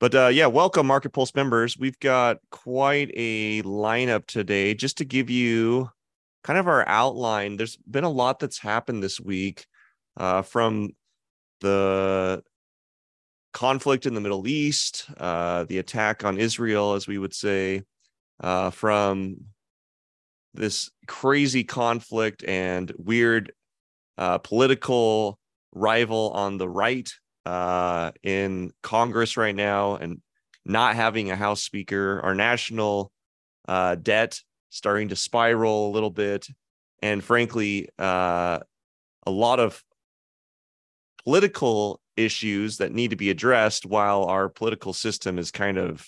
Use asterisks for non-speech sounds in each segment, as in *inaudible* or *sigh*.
But uh, yeah, welcome, Market Pulse members. We've got quite a lineup today just to give you kind of our outline. There's been a lot that's happened this week uh, from the conflict in the Middle East, uh, the attack on Israel, as we would say, uh, from this crazy conflict and weird uh, political rival on the right uh, in Congress right now and not having a House Speaker, our national uh, debt starting to spiral a little bit, and frankly, uh, a lot of political issues that need to be addressed while our political system is kind of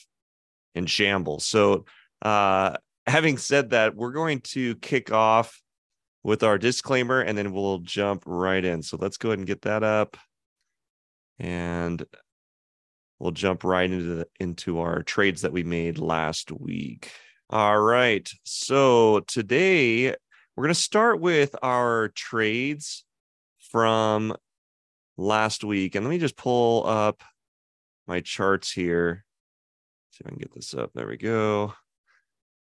in shambles. So, uh, having said that, we're going to kick off with our disclaimer and then we'll jump right in. So, let's go ahead and get that up and we'll jump right into the, into our trades that we made last week. All right. So, today we're going to start with our trades from last week. And let me just pull up my charts here. See if I can get this up. There we go.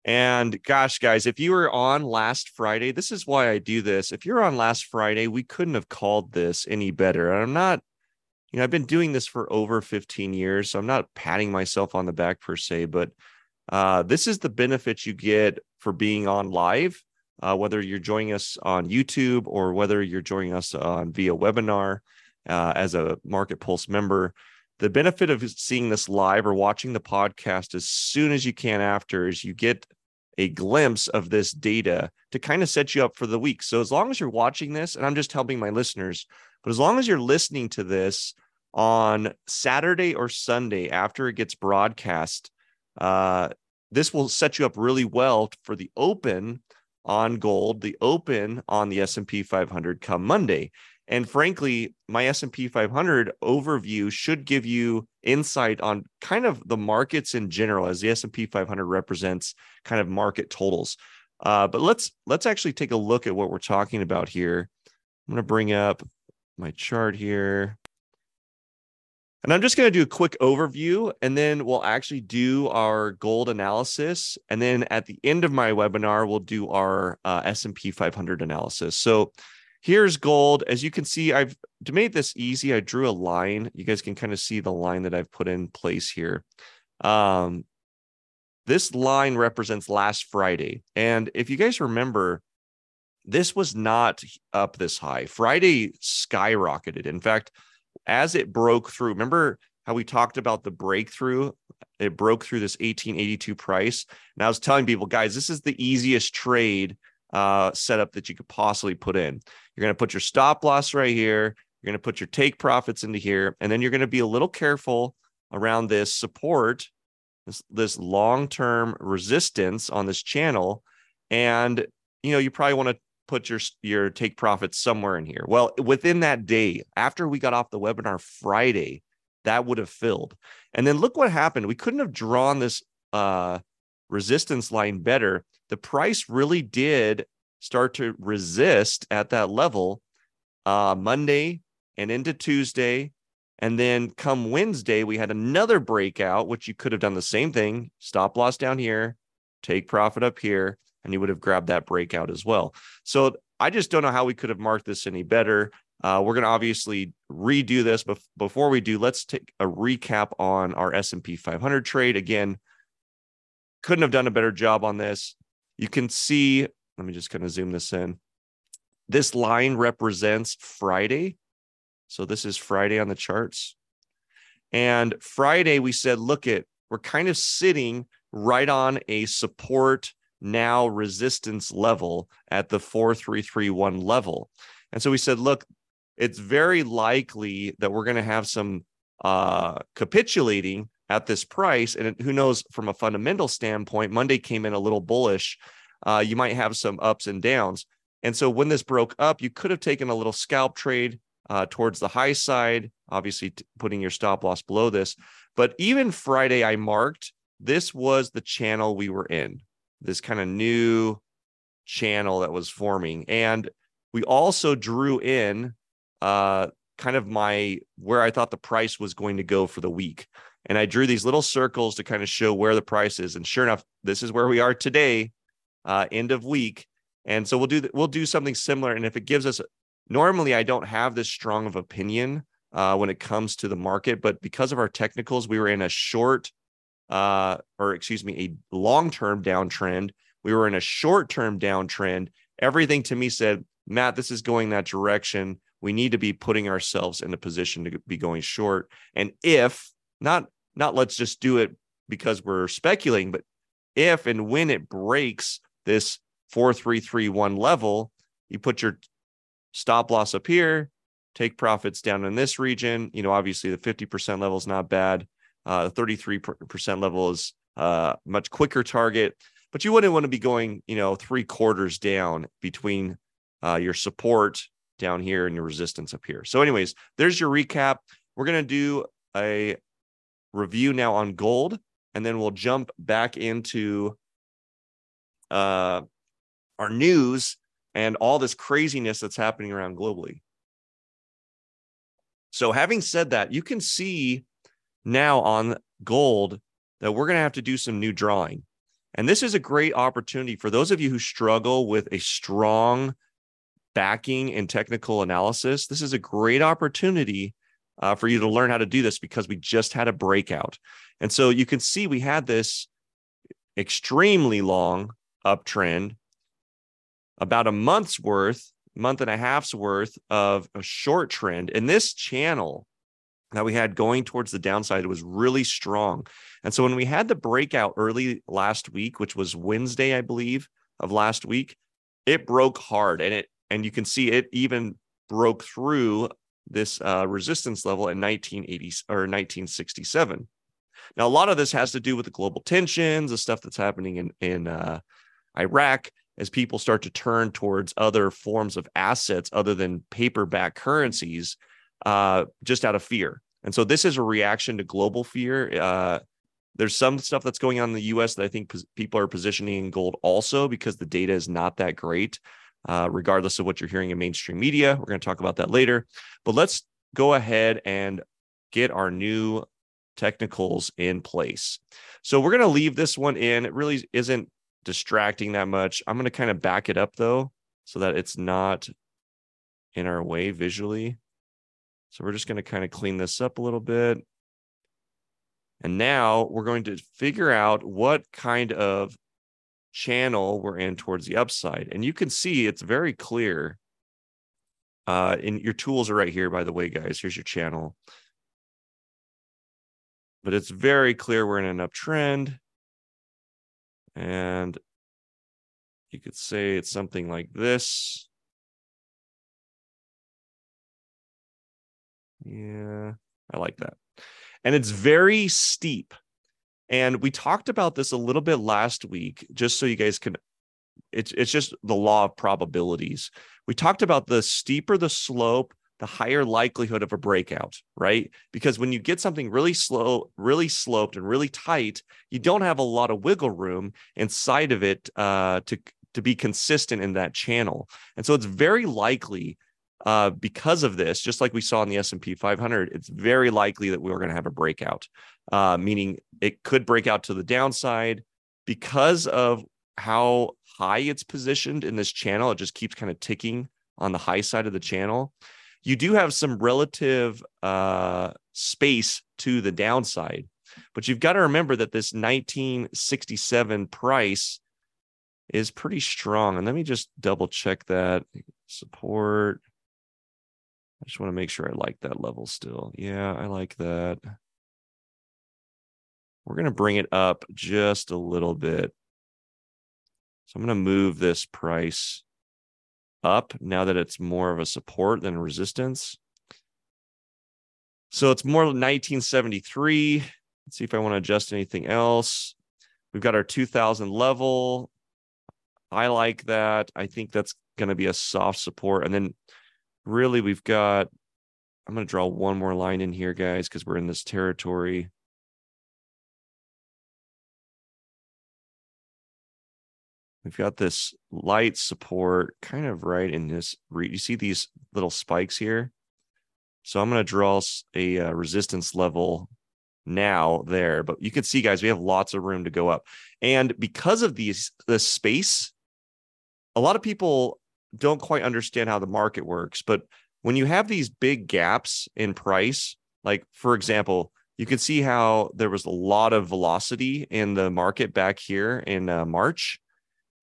And gosh, guys, if you were on last Friday, this is why I do this. If you're on last Friday, we couldn't have called this any better. And I'm not, you know, I've been doing this for over 15 years, so I'm not patting myself on the back per se, but uh, this is the benefit you get for being on live, uh, whether you're joining us on YouTube or whether you're joining us on via webinar uh, as a Market Pulse member. The benefit of seeing this live or watching the podcast as soon as you can after is you get a glimpse of this data to kind of set you up for the week. So as long as you're watching this, and I'm just helping my listeners, but as long as you're listening to this on Saturday or Sunday after it gets broadcast, uh, this will set you up really well for the open on gold, the open on the S&P 500 come Monday. And frankly, my S&P 500 overview should give you insight on kind of the markets in general as the S&P 500 represents kind of market totals. Uh, but let's let's actually take a look at what we're talking about here. I'm going to bring up my chart here. And I'm just going to do a quick overview and then we'll actually do our gold analysis. And then at the end of my webinar, we'll do our uh, S&P 500 analysis. So here's gold. As you can see, I've to make this easy, I drew a line. You guys can kind of see the line that I've put in place here. Um, this line represents last Friday. And if you guys remember, this was not up this high. Friday skyrocketed. In fact, as it broke through, remember how we talked about the breakthrough? It broke through this 1882 price. And I was telling people, guys, this is the easiest trade uh, setup that you could possibly put in. You're going to put your stop loss right here. You're going to put your take profits into here. And then you're going to be a little careful around this support, this, this long term resistance on this channel. And, you know, you probably want to put your your take profits somewhere in here. Well, within that day, after we got off the webinar Friday, that would have filled. And then look what happened. We couldn't have drawn this uh, resistance line better. The price really did start to resist at that level uh, Monday and into Tuesday. And then come Wednesday, we had another breakout, which you could have done the same thing stop loss down here, take profit up here and you would have grabbed that breakout as well. So I just don't know how we could have marked this any better. Uh, we're going to obviously redo this, but before we do, let's take a recap on our S&P 500 trade. Again, couldn't have done a better job on this. You can see, let me just kind of zoom this in. This line represents Friday. So this is Friday on the charts. And Friday, we said, look at, we're kind of sitting right on a support now resistance level at the 4331 level. And so we said, look, it's very likely that we're going to have some uh, capitulating at this price. And who knows, from a fundamental standpoint, Monday came in a little bullish. Uh, you might have some ups and downs. And so when this broke up, you could have taken a little scalp trade uh, towards the high side, obviously t- putting your stop loss below this. But even Friday, I marked this was the channel we were in this kind of new channel that was forming. And we also drew in uh, kind of my where I thought the price was going to go for the week. And I drew these little circles to kind of show where the price is. And sure enough, this is where we are today, uh, end of week. And so we'll do we'll do something similar. And if it gives us normally I don't have this strong of opinion uh, when it comes to the market, but because of our technicals, we were in a short uh, or excuse me, a long-term downtrend. We were in a short-term downtrend. Everything to me said, Matt, this is going that direction. We need to be putting ourselves in a position to be going short. And if not, not let's just do it because we're speculating, but if and when it breaks this 4331 level, you put your stop loss up here, take profits down in this region. You know, obviously the 50% level is not bad. Uh, the 33% level is uh, much quicker target, but you wouldn't want to be going, you know, three quarters down between uh, your support down here and your resistance up here. So, anyways, there's your recap. We're going to do a review now on gold, and then we'll jump back into uh, our news and all this craziness that's happening around globally. So, having said that, you can see now on gold that we're going to have to do some new drawing. And this is a great opportunity for those of you who struggle with a strong backing and technical analysis. This is a great opportunity uh, for you to learn how to do this because we just had a breakout. And so you can see we had this extremely long uptrend, about a month's worth, month and a half's worth of a short trend. And this channel that we had going towards the downside was really strong. And so when we had the breakout early last week, which was Wednesday, I believe, of last week, it broke hard and it and you can see it even broke through this uh, resistance level in 1980 or 1967. Now, a lot of this has to do with the global tensions, the stuff that's happening in in uh, Iraq, as people start to turn towards other forms of assets other than paperback currencies, uh, just out of fear. And so, this is a reaction to global fear. Uh, there's some stuff that's going on in the U.S. that I think people are positioning in gold also because the data is not that great uh, regardless of what you're hearing in mainstream media. We're going to talk about that later. But let's go ahead and get our new technicals in place. So we're going to leave this one in. It really isn't distracting that much. I'm going to kind of back it up though, so that it's not in our way visually. So we're just going to kind of clean this up a little bit. And now we're going to figure out what kind of channel we're in towards the upside. And you can see it's very clear. Uh, and your tools are right here, by the way, guys. Here's your channel. But it's very clear we're in an uptrend. And you could say it's something like this. Yeah, I like that. And it's very steep. And we talked about this a little bit last week, just so you guys can. It's it's just the law of probabilities. We talked about the steeper the slope, the higher likelihood of a breakout, right? Because when you get something really slow, really sloped, and really tight, you don't have a lot of wiggle room inside of it uh, to to be consistent in that channel. And so it's very likely uh, because of this, just like we saw in the S&P 500, it's very likely that we are going to have a breakout, uh, meaning it could break out to the downside because of how high it's positioned in this channel. It just keeps kind of ticking on the high side of the channel. You do have some relative uh, space to the downside, but you've got to remember that this 1967 price is pretty strong. And let me just double check that support. I just want to make sure I like that level still. Yeah, I like that. We're going to bring it up just a little bit. So I'm going to move this price up now that it's more of a support than resistance. So it's more 1973. Let's see if I want to adjust anything else. We've got our 2000 level. I like that. I think that's going to be a soft support. And then really we've got i'm going to draw one more line in here guys because we're in this territory we've got this light support kind of right in this you see these little spikes here so i'm going to draw a uh, resistance level now there. But you can see, guys, we have lots of room to go up. And because of these, the space, a lot of people don't quite understand how the market works. But when you have these big gaps in price, like for example, you can see how there was a lot of velocity in the market back here in uh, March.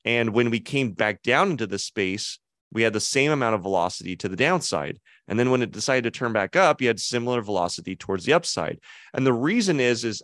And when we came back down into the space, we had the same amount of velocity to the downside. And then when it decided to turn back up, you had similar velocity towards the upside. And the reason is, is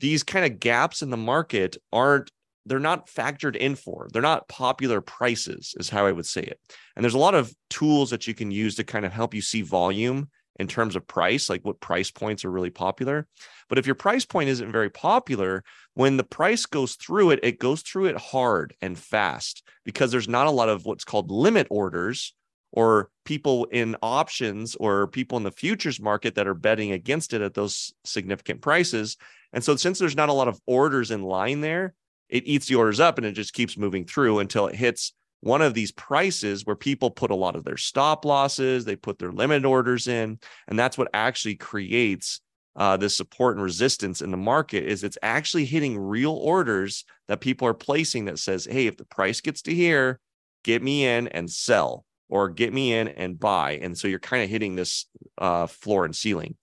these kind of gaps in the market aren't they're not factored in for they're not popular prices is how i would say it and there's a lot of tools that you can use to kind of help you see volume in terms of price like what price points are really popular but if your price point isn't very popular when the price goes through it it goes through it hard and fast because there's not a lot of what's called limit orders or people in options or people in the futures market that are betting against it at those significant prices. And so, since there's not a lot of orders in line there, it eats the orders up and it just keeps moving through until it hits one of these prices where people put a lot of their stop losses, they put their limit orders in, and that's what actually creates uh, this support and resistance in the market. Is it's actually hitting real orders that people are placing that says, "Hey, if the price gets to here, get me in and sell." or get me in and buy. And so you're kind of hitting this uh, floor and ceiling.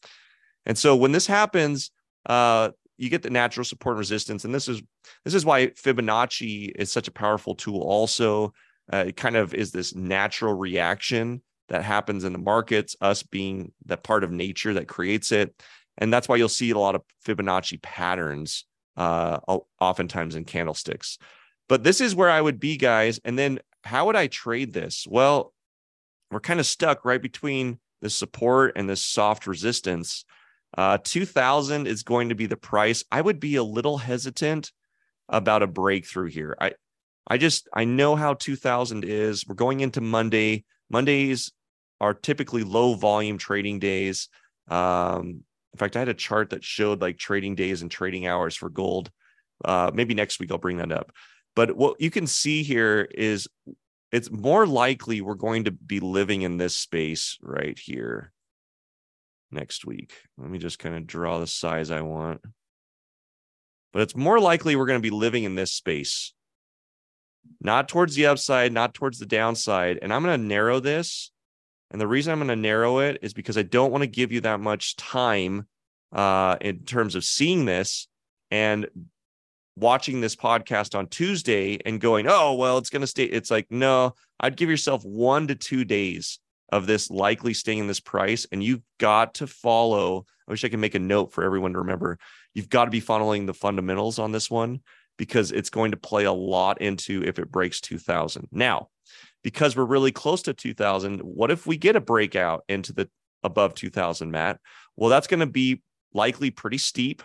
And so when this happens, uh, you get the natural support and resistance. And this is this is why Fibonacci is such a powerful tool. Also, uh, it kind of is this natural reaction that happens in the markets, us being that part of nature that creates it. And that's why you'll see a lot of Fibonacci patterns uh, oftentimes in candlesticks. But this is where I would be, guys. And then how would I trade this? Well, we're kind of stuck right between the support and this soft resistance. Uh, 2000 is going to be the price. I would be a little hesitant about a breakthrough here. I, I just, I know how 2000 is. We're going into Monday. Mondays are typically low volume trading days. Um, in fact, I had a chart that showed like trading days and trading hours for gold. Uh, maybe next week I'll bring that up. But what you can see here is it's more likely we're going to be living in this space right here next week. Let me just kind of draw the size I want. But it's more likely we're going to be living in this space, not towards the upside, not towards the downside. And I'm going to narrow this. And the reason I'm going to narrow it is because I don't want to give you that much time uh, in terms of seeing this and watching this podcast on Tuesday and going, oh, well, it's going to stay. It's like, no, I'd give yourself one to two days of this likely staying in this price. And you've got to follow. I wish I could make a note for everyone to remember. You've got to be following the fundamentals on this one because it's going to play a lot into if it breaks 2000. Now, because we're really close to 2000, what if we get a breakout into the above 2000, Matt? Well, that's going to be likely pretty steep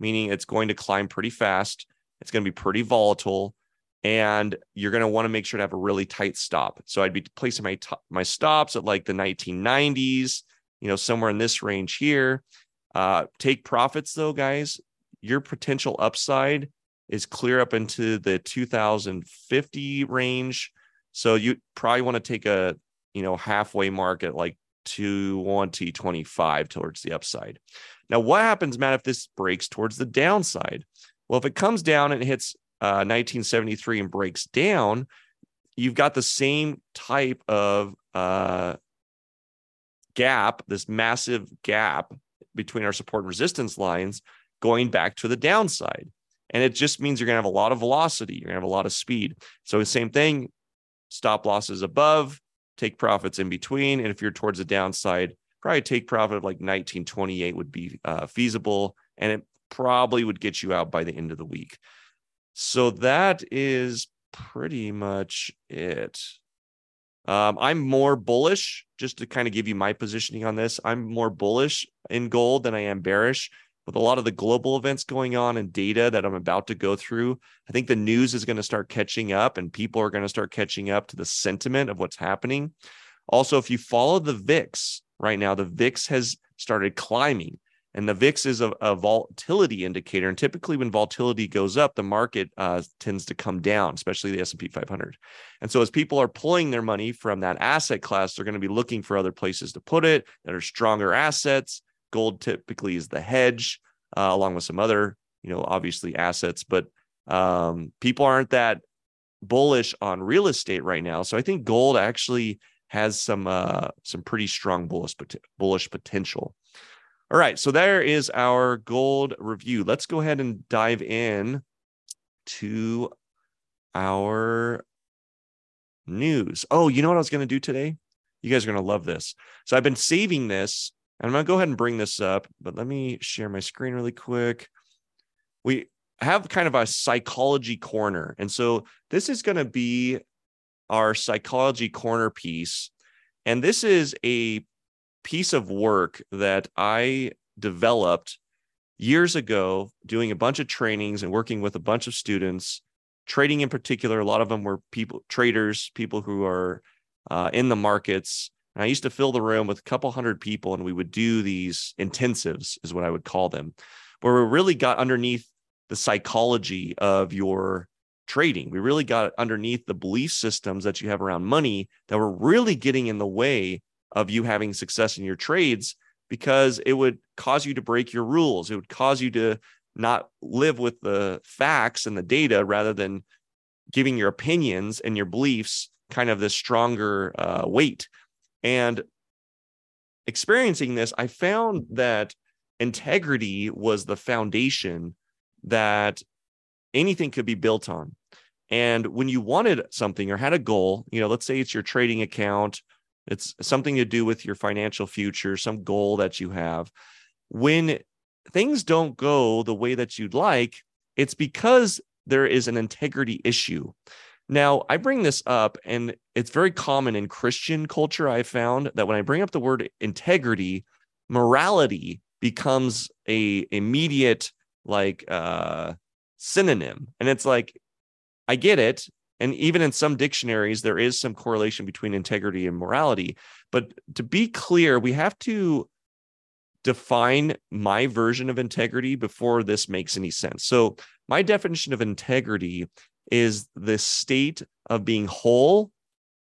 meaning it's going to climb pretty fast. It's going to be pretty volatile, and you're going to want to make sure to have a really tight stop. So I'd be placing my my stops at like the 1990s, you know, somewhere in this range here. Uh, take profits though, guys. Your potential upside is clear up into the 2050 range. So you probably want to take a you know halfway mark at like 2025 towards the upside. Now, what happens, Matt, if this breaks towards the downside? Well, if it comes down and hits uh, 1973 and breaks down, you've got the same type of uh, gap, this massive gap between our support and resistance lines going back to the downside. And it just means you're going to have a lot of velocity, you're going to have a lot of speed. So, the same thing, stop losses above, take profits in between. And if you're towards the downside, probably take profit of like 1928 would be uh, feasible and it probably would get you out by the end of the week so that is pretty much it um, i'm more bullish just to kind of give you my positioning on this i'm more bullish in gold than i am bearish with a lot of the global events going on and data that i'm about to go through i think the news is going to start catching up and people are going to start catching up to the sentiment of what's happening also if you follow the vix right now, the VIX has started climbing. And the VIX is a, a volatility indicator. And typically when volatility goes up, the market uh, tends to come down, especially the S&P 500. And so as people are pulling their money from that asset class, they're going to be looking for other places to put it that are stronger assets. Gold typically is the hedge. uh, along with some other, you know, obviously assets. But um, people aren't that bullish on real estate right now. So I think gold actually has some uh, some pretty strong bullish bullish potential. All right, so there is our gold review. Let's go ahead and dive in to our news. Oh, you know what I was going to do today? You guys are going to love this. So I've been saving this, and I'm going to go ahead and bring this up, but let me share my screen really quick. We have kind of a psychology corner. And so this is going to be our psychology corner piece. And this is a piece of work that I developed years ago, doing a bunch of trainings and working with a bunch of students, trading in particular. A lot of them were people, traders, people who are uh, in the markets. And I used to fill the room with a couple hundred people, and we would do these intensives, is what I would call them, where we really got underneath the psychology of your trading. We really got underneath the belief systems that you have around money that were really getting in the way of you having success in your trades because it would cause you to break your rules. It would cause you to not live with the facts and the data rather than giving your opinions and your beliefs kind of this stronger uh, weight. And experiencing this, I found that integrity was the foundation that anything could be built on. And when you wanted something or had a goal, you know, let's say it's your trading account, it's something to do with your financial future, some goal that you have. When things don't go the way that you'd like, it's because there is an integrity issue. Now, I bring this up, and it's very common in Christian culture. I found that when I bring up the word integrity, morality becomes a immediate like uh synonym. And it's like i get it. And even in some dictionaries there is some correlation between integrity and morality. But to be clear we have to define my version of integrity before this makes any sense. So my definition of integrity is the state of being whole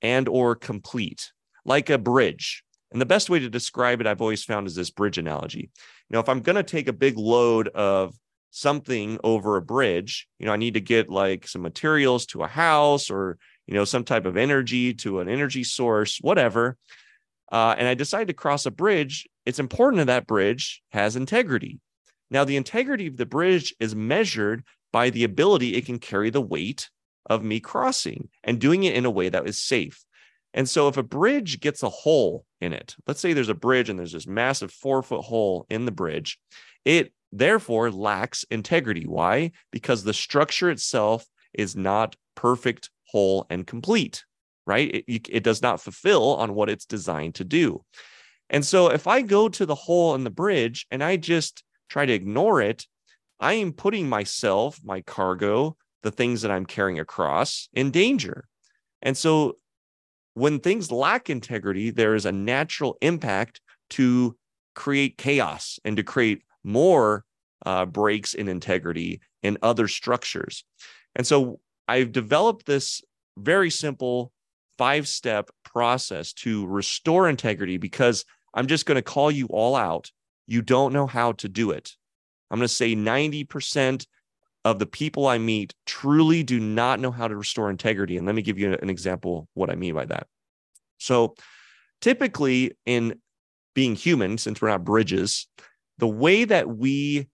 and or complete like a bridge. And the best way to describe it i've always found is this bridge analogy. You know if i'm going to take a big load of something over a bridge you know i need to get like some materials to a house or you know some type of energy to an energy source whatever uh, and i decide to cross a bridge it's important that that bridge has integrity. Now the integrity of the bridge is measured by the ability it can carry the weight of me crossing and doing it in a way that is safe and so if a bridge gets a hole in it let's say there's a bridge and there's this massive four foot hole in the bridge it therefore lacks integrity. Why? Because the structure itself is not perfect, whole, and complete, right? It, it does not fulfill on what it's designed to do. And so if I go to the hole in the bridge and I just try to ignore it, I am putting myself, my cargo, the things that I'm carrying across in danger. And so when things lack integrity, there is a natural impact to create chaos and to create more uh, breaks in integrity in other structures. And so I've developed this very simple five step process to restore integrity because I'm just going to call you all out. You don't know how to do it. I'm going to say 90% of the people I meet truly do not know how to restore integrity. And let me give you an example what I mean by that. So, typically, in being human, since we're not bridges, the way that we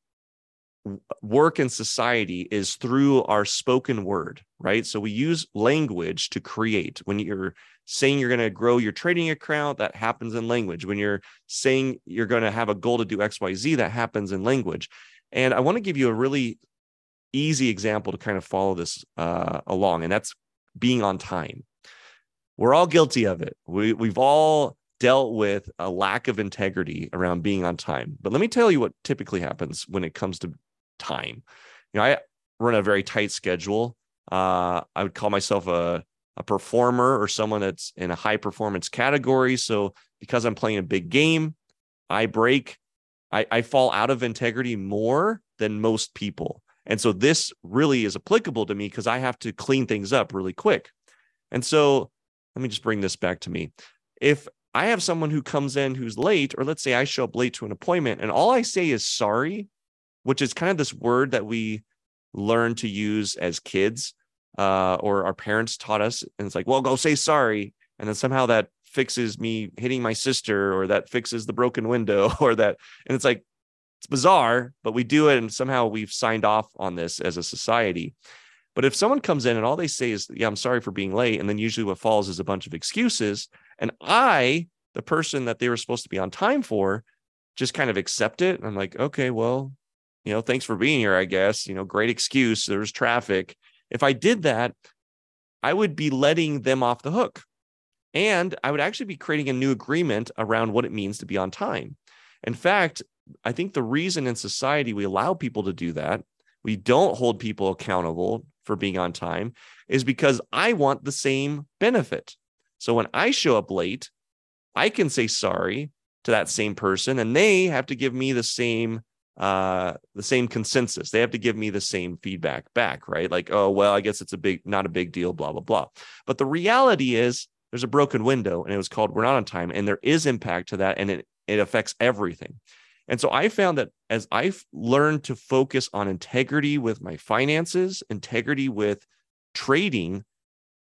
work in society is through our spoken word, right? So we use language to create. When you're saying you're going to grow your trading account, that happens in language. When you're saying you're going to have a goal to do XYZ, that happens in language. And I want to give you a really easy example to kind of follow this uh, along, and that's being on time. We're all guilty of it. We, we've all dealt with a lack of integrity around being on time. But let me tell you what typically happens when it comes to time. You know, I run a very tight schedule. Uh, I would call myself a a performer or someone that's in a high performance category. So because I'm playing a big game, I break, I, I fall out of integrity more than most people. And so this really is applicable to me because I have to clean things up really quick. And so let me just bring this back to me. If I have someone who comes in who's late, or let's say I show up late to an appointment and all I say is sorry, which is kind of this word that we learn to use as kids uh, or our parents taught us. And it's like, well, go say sorry. And then somehow that fixes me hitting my sister or that fixes the broken window *laughs* or that. And it's like, it's bizarre, but we do it. And somehow we've signed off on this as a society. But if someone comes in and all they say is, yeah, I'm sorry for being late. And then usually what falls is a bunch of excuses. And I, the person that they were supposed to be on time for, just kind of accept it. I'm like, okay, well, you know, thanks for being here, I guess. You know, great excuse. There's traffic. If I did that, I would be letting them off the hook. And I would actually be creating a new agreement around what it means to be on time. In fact, I think the reason in society we allow people to do that, we don't hold people accountable for being on time, is because I want the same benefit. So when I show up late, I can say sorry to that same person and they have to give me the same uh the same consensus. They have to give me the same feedback back right? Like oh well i guess it's a big not a big deal blah blah blah. But the reality is there's a broken window and it was called we're not on time and there is impact to that and it it affects everything. And so i found that as i've learned to focus on integrity with my finances integrity with trading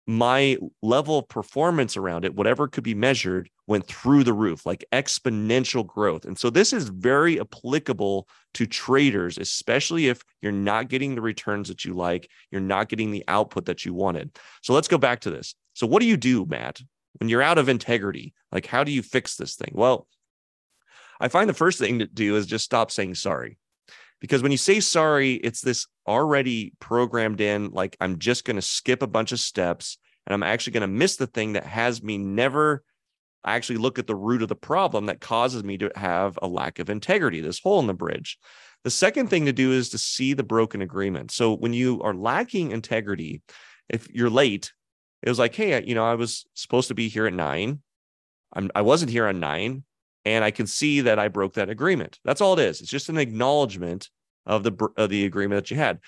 my level of performance around it, whatever could be measured, went through the roof, like exponential growth. And so this is very applicable to traders, especially if you're not getting the returns that you like, you're not getting the output that you wanted. So let's go back to this. So, what do you do, Matt, when you're out of integrity? Like, how do you fix this thing? Well, I find the first thing to do is just stop saying sorry because when you say sorry, it's this already programmed in, like I'm just going to skip a bunch of steps and I'm actually going to miss the thing that has me never actually look at the root of the problem that causes me to have a lack of integrity, this hole in the bridge. The second thing to do is to see the broken agreement. So when you are lacking integrity, if you're late, it was like, hey, you know, I was supposed to be here at nine. I'm, I wasn't here on nine and I can see that I broke that agreement. That's all it is. It's just an acknowledgement of the of the agreement that you had.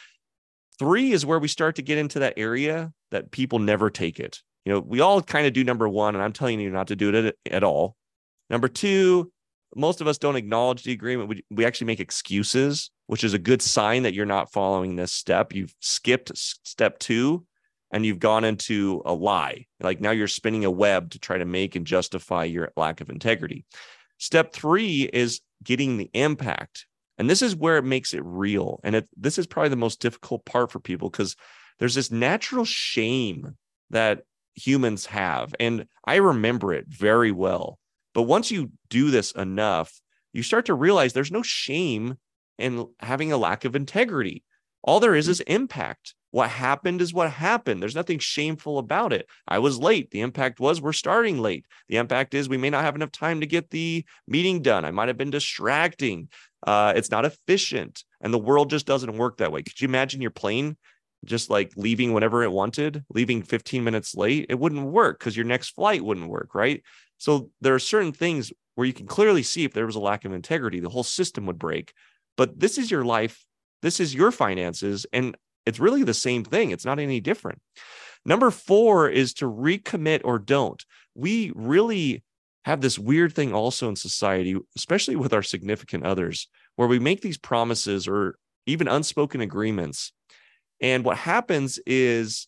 Three is where we start to get into that area that people never take it. You know, we all kind of do number one, and I'm telling you not to do it at, at all. Number two, most of us don't acknowledge the agreement. We, we actually make excuses, which is a good sign that you're not following this step. You've skipped step two and you've gone into a lie. Like now you're spinning a web to try to make and justify your lack of integrity. Step three is getting the impact. And this is where it makes it real. And it, this is probably the most difficult part for people because there's this natural shame that humans have. And I remember it very well. But once you do this enough, you start to realize there's no shame in having a lack of integrity. All there is is impact. What happened is what happened. There's nothing shameful about it. I was late. The impact was we're starting late. The impact is we may not have enough time to get the meeting done. I might have been distracting. Uh, it's not efficient. And the world just doesn't work that way. Could you imagine your plane just like leaving whenever it wanted, leaving 15 minutes late? It wouldn't work because your next flight wouldn't work, right? So there are certain things where you can clearly see if there was a lack of integrity, the whole system would break. But this is your life. This is your finances. And it's really the same thing. It's not any different. Number four is to recommit or don't. We really have this weird thing also in society, especially with our significant others, where we make these promises or even unspoken agreements. And what happens is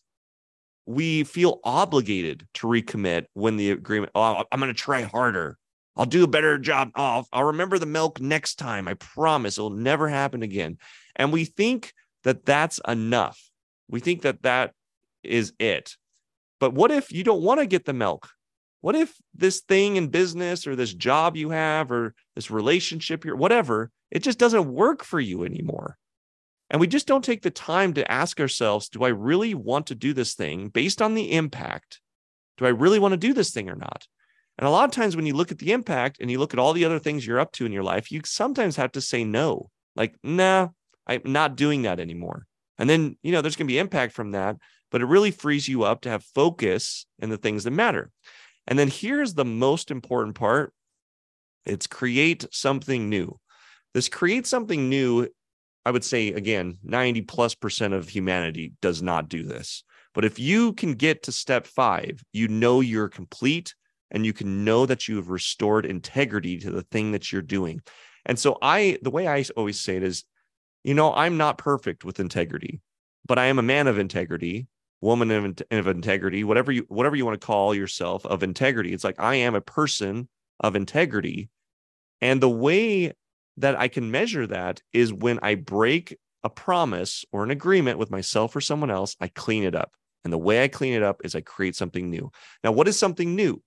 we feel obligated to recommit when the agreement, oh, I'm going to try harder. I'll do a better job. Oh, I'll, I'll remember the milk next time. I promise it'll never happen again. And we think that that's enough. We think that that is it. But what if you don't want to get the milk? What if this thing in business or this job you have or this relationship here, whatever, it just doesn't work for you anymore? And we just don't take the time to ask ourselves, do I really want to do this thing based on the impact? Do I really want to do this thing or not? And a lot of times when you look at the impact and you look at all the other things you're up to in your life, you sometimes have to say no. Like, nah, I'm not doing that anymore. And then, you know, there's going to be impact from that, but it really frees you up to have focus in the things that matter. And then here's the most important part it's create something new. This create something new, I would say, again, 90 plus percent of humanity does not do this. But if you can get to step five, you know you're complete and you can know that you have restored integrity to the thing that you're doing. And so I the way I always say it is you know, I'm not perfect with integrity, but I am a man of integrity, woman of, of integrity, whatever you whatever you want to call yourself of integrity. It's like I am a person of integrity. And the way that I can measure that is when I break a promise or an agreement with myself or someone else, I clean it up. And the way I clean it up is I create something new. Now, what is something new?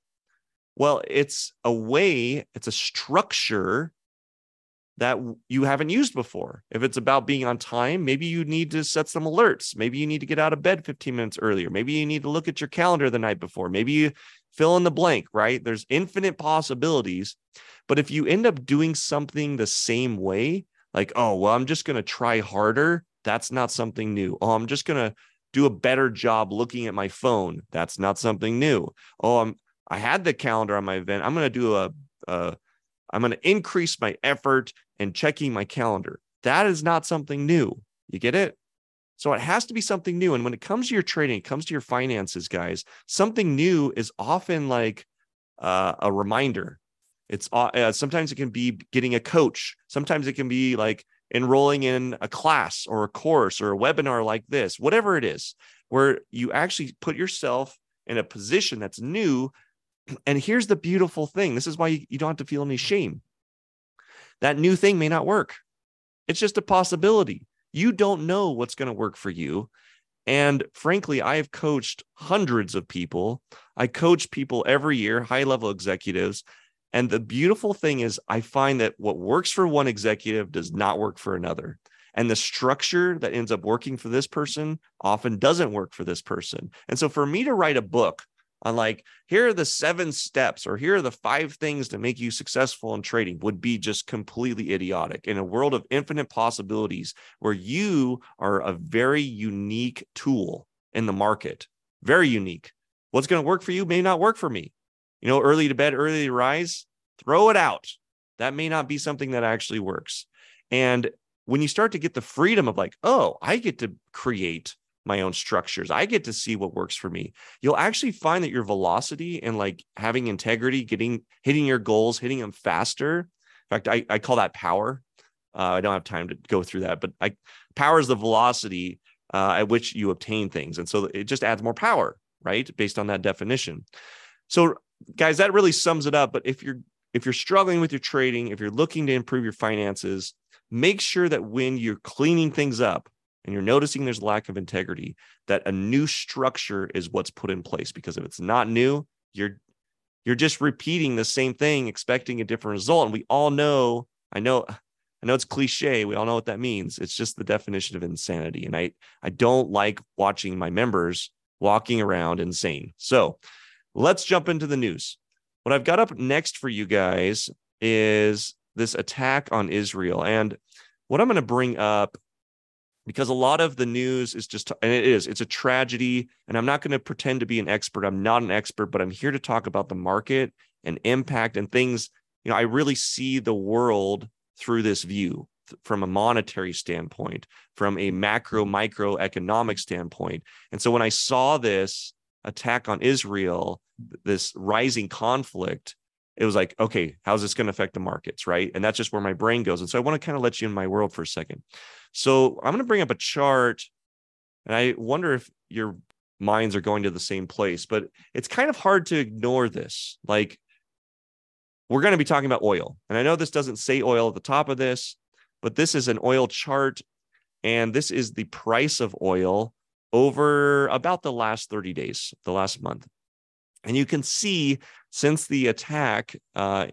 Well, it's a way, it's a structure that you haven't used before. If it's about being on time, maybe you need to set some alerts. Maybe you need to get out of bed 15 minutes earlier. Maybe you need to look at your calendar the night before. Maybe you fill in the blank, right? There's infinite possibilities. But if you end up doing something the same way, like, oh, well, I'm just going to try harder, that's not something new. Oh, I'm just going to do a better job looking at my phone. That's not something new. Oh, I'm I had the calendar on my event. I'm going to do a, a I'm going to increase my effort and checking my calendar. That is not something new. You get it? So it has to be something new. And when it comes to your trading, it comes to your finances, guys, something new is often like uh, a reminder. It's uh, sometimes it can be getting a coach. Sometimes it can be like enrolling in a class or a course or a webinar like this, whatever it is, where you actually put yourself in a position that's new. And here's the beautiful thing this is why you, you don't have to feel any shame. That new thing may not work, it's just a possibility. You don't know what's going to work for you. And frankly, I have coached hundreds of people. I coach people every year, high level executives. And the beautiful thing is, I find that what works for one executive does not work for another. And the structure that ends up working for this person often doesn't work for this person. And so, for me to write a book on, like, here are the seven steps or here are the five things to make you successful in trading would be just completely idiotic in a world of infinite possibilities where you are a very unique tool in the market, very unique. What's going to work for you may not work for me you know, early to bed, early to rise, throw it out. That may not be something that actually works. And when you start to get the freedom of like, oh, I get to create my own structures, I get to see what works for me, you'll actually find that your velocity and like having integrity, getting hitting your goals, hitting them faster. In fact, I, I call that power. Uh, I don't have time to go through that, but I power is the velocity uh, at which you obtain things. And so it just adds more power, right? Based on that definition. So guys, that really sums it up. But if you're if you're struggling with your trading, if you're looking to improve your finances, make sure that when you're cleaning things up and you're noticing there's lack of integrity, that a new structure is what's put in place. Because if it's not new, you're you're just repeating the same thing, expecting a different result. And we all know, I know, I know it's cliche. We all know what that means. It's just the definition of insanity. And I I don't like watching my members walking around insane. So Let's jump into the news. What I've got up next for you guys is this attack on Israel. And what I'm going to bring up, because a lot of the news is just, and it is, it's a tragedy. And I'm not going to pretend to be an expert. I'm not an expert, but I'm here to talk about the market and impact and things. You know, I really see the world through this view from a monetary standpoint, from a macro, micro economic standpoint. And so when I saw this, attack on Israel, this rising conflict, it was like, okay, how's this going to affect the markets? Right. And that's just where my brain goes. And so I want to kind of let you in my world for a second. So I'm going to bring up a chart and I wonder if your minds are going to the same place, but it's kind of hard to ignore this. Like, we're going to be talking about oil. And I know this doesn't say oil at the top of this, but this is an oil chart. And this is the price of oil over about the last 30 days, the last month. And you can see since the attack uh,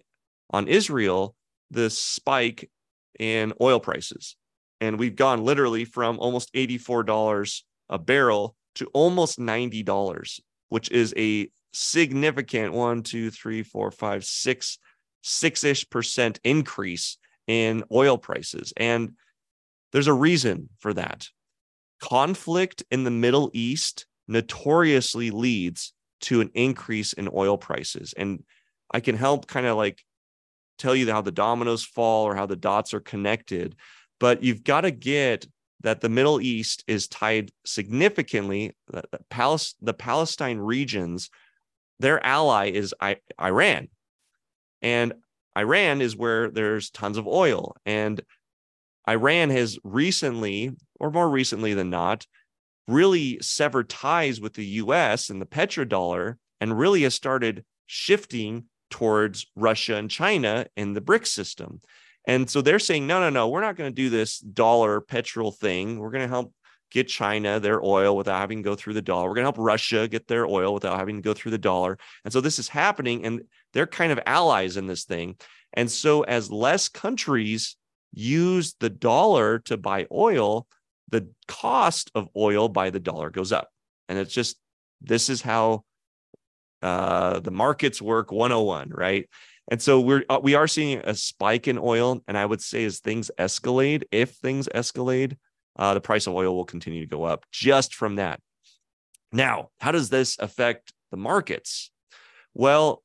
on Israel, the spike in oil prices. And we've gone literally from almost $84 a barrel to almost $90, which is a significant one, two, three, four, five, six, six ish percent increase in oil prices. And there's a reason for that conflict in the Middle East notoriously leads to an increase in oil prices. And I can help kind of like tell you how the dominoes fall or how the dots are connected. But you've got to get that the Middle East is tied significantly, the, the Palestine regions, their ally is Iran. And Iran is where there's tons of oil. And Iran has recently, or more recently than not, really severed ties with the US and the petrodollar and really has started shifting towards Russia and China and the BRICS system. And so they're saying, no, no, no, we're not going to do this dollar petrol thing. We're going to help get China their oil without having to go through the dollar. We're going to help Russia get their oil without having to go through the dollar. And so this is happening, and they're kind of allies in this thing. And so as less countries use the dollar to buy oil, the cost of oil by the dollar goes up. And it's just this is how uh, the markets work 101, right? And so we're uh, we are seeing a spike in oil, and I would say as things escalate, if things escalate, uh, the price of oil will continue to go up just from that. Now, how does this affect the markets? Well,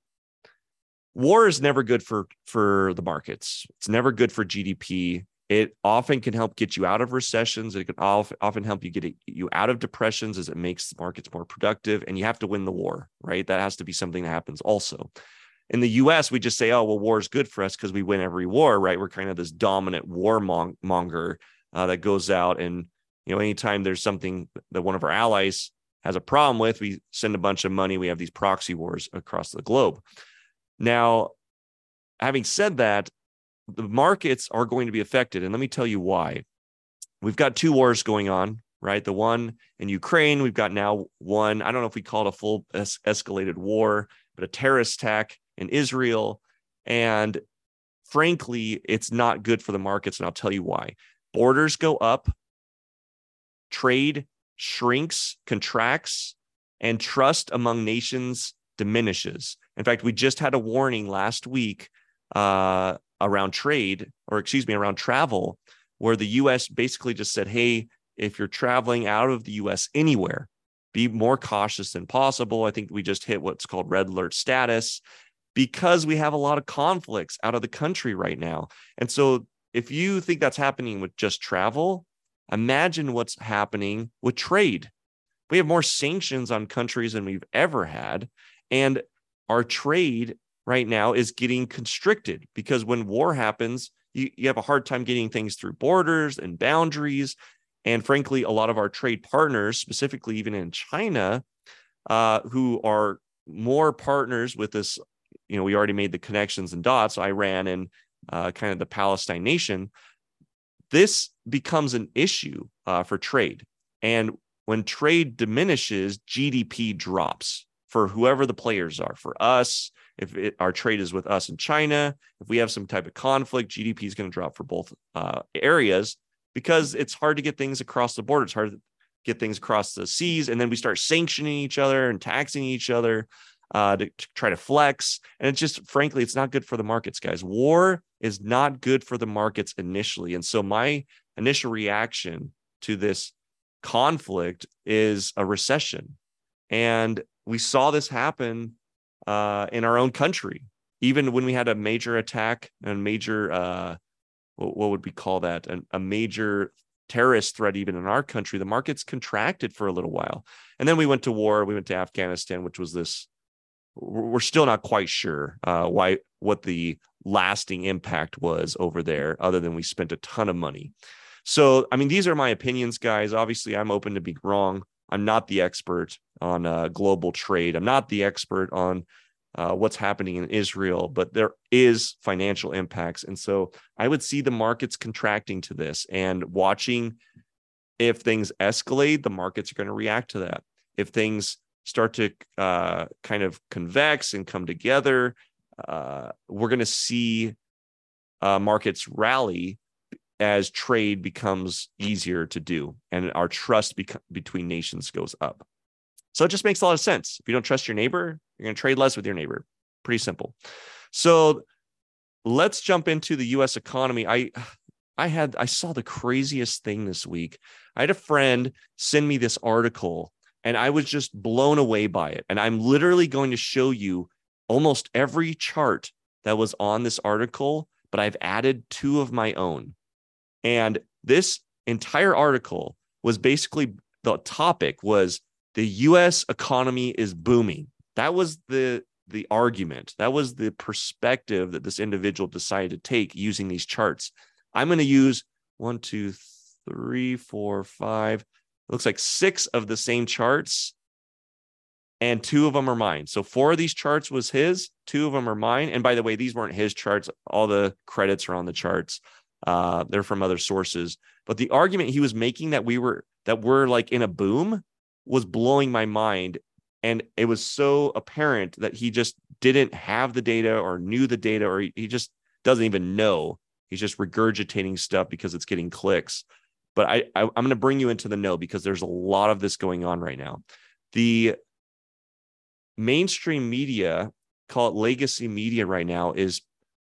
war is never good for for the markets. It's never good for GDP. It often can help get you out of recessions. It can often help you get you out of depressions as it makes markets more productive. And you have to win the war, right? That has to be something that happens also. In the US, we just say, oh, well, war is good for us because we win every war, right? We're kind of this dominant warmonger uh, that goes out and you know anytime there's something that one of our allies has a problem with we send a bunch of money we have these proxy wars across the globe now having said that the markets are going to be affected and let me tell you why. We've got two wars going on right? The one in ukraine we've got now one i don't know if we call it a full es- escalated war but a terrorist attack in israel. And frankly it's not good for the markets and i'll tell you why. Borders go up, trade shrinks, contracts, and trust among nations diminishes. In fact, we just had a warning last week uh, around trade, or excuse me, around travel, where the US basically just said, hey, if you're traveling out of the US anywhere, be more cautious than possible. I think we just hit what's called red alert status because we have a lot of conflicts out of the country right now. And so if you think that's happening with just travel, imagine what's happening with trade. We have more sanctions on countries than we've ever had. And our trade right now is getting constricted because when war happens, you, you have a hard time getting things through borders and boundaries. And frankly, a lot of our trade partners, specifically even in China, uh, who are more partners with this, you know, we already made the connections and dots, Iran and uh, kind of the Palestine nation, this becomes an issue uh, for trade. And when trade diminishes, GDP drops for whoever the players are. For us, if it, our trade is with us in China, if we have some type of conflict, GDP is going to drop for both uh, areas because it's hard to get things across the border. It's hard to get things across the seas. And then we start sanctioning each other and taxing each other uh, to, to try to flex. And it's just, frankly, it's not good for the markets, guys. War is not good for the markets initially. And so my initial reaction to this conflict is a recession. And we saw this happen uh, in our own country, even when we had a major attack and major, uh, what, what, would we call that? An, a major terrorist threat, even in our country, the markets contracted for a little while. And then we went to war. We went to Afghanistan, which was this we're still not quite sure uh, why what the lasting impact was over there, other than we spent a ton of money. So, I mean, these are my opinions, guys. Obviously, I'm open to be wrong. I'm not the expert on uh, global trade. I'm not the expert on uh, what's happening in Israel, but there is financial impacts, and so I would see the markets contracting to this and watching. If things escalate, the markets are going to react to that. If things start to uh, kind of convex and come together, uh, we're going to see uh, markets rally as trade becomes easier to do and our trust beca- between nations goes up. So it just makes a lot of sense. If you don't trust your neighbor, you're going to trade less with your neighbor. Pretty simple. So let's jump into the US economy. I I had I saw the craziest thing this week. I had a friend send me this article and I was just blown away by it. And I'm literally going to show you almost every chart that was on this article, but I've added two of my own. And this entire article was basically the topic was the US economy is booming. That was the the argument. That was the perspective that this individual decided to take using these charts. I'm going to use one, two, three, four, five. looks like six of the same charts, and two of them are mine. So four of these charts was his, two of them are mine. And by the way, these weren't his charts. All the credits are on the charts. Uh, they're from other sources. But the argument he was making that we were that we're like in a boom was blowing my mind. And it was so apparent that he just didn't have the data or knew the data, or he, he just doesn't even know. He's just regurgitating stuff because it's getting clicks. But I, I I'm going to bring you into the know because there's a lot of this going on right now. The mainstream media, call it legacy media right now, is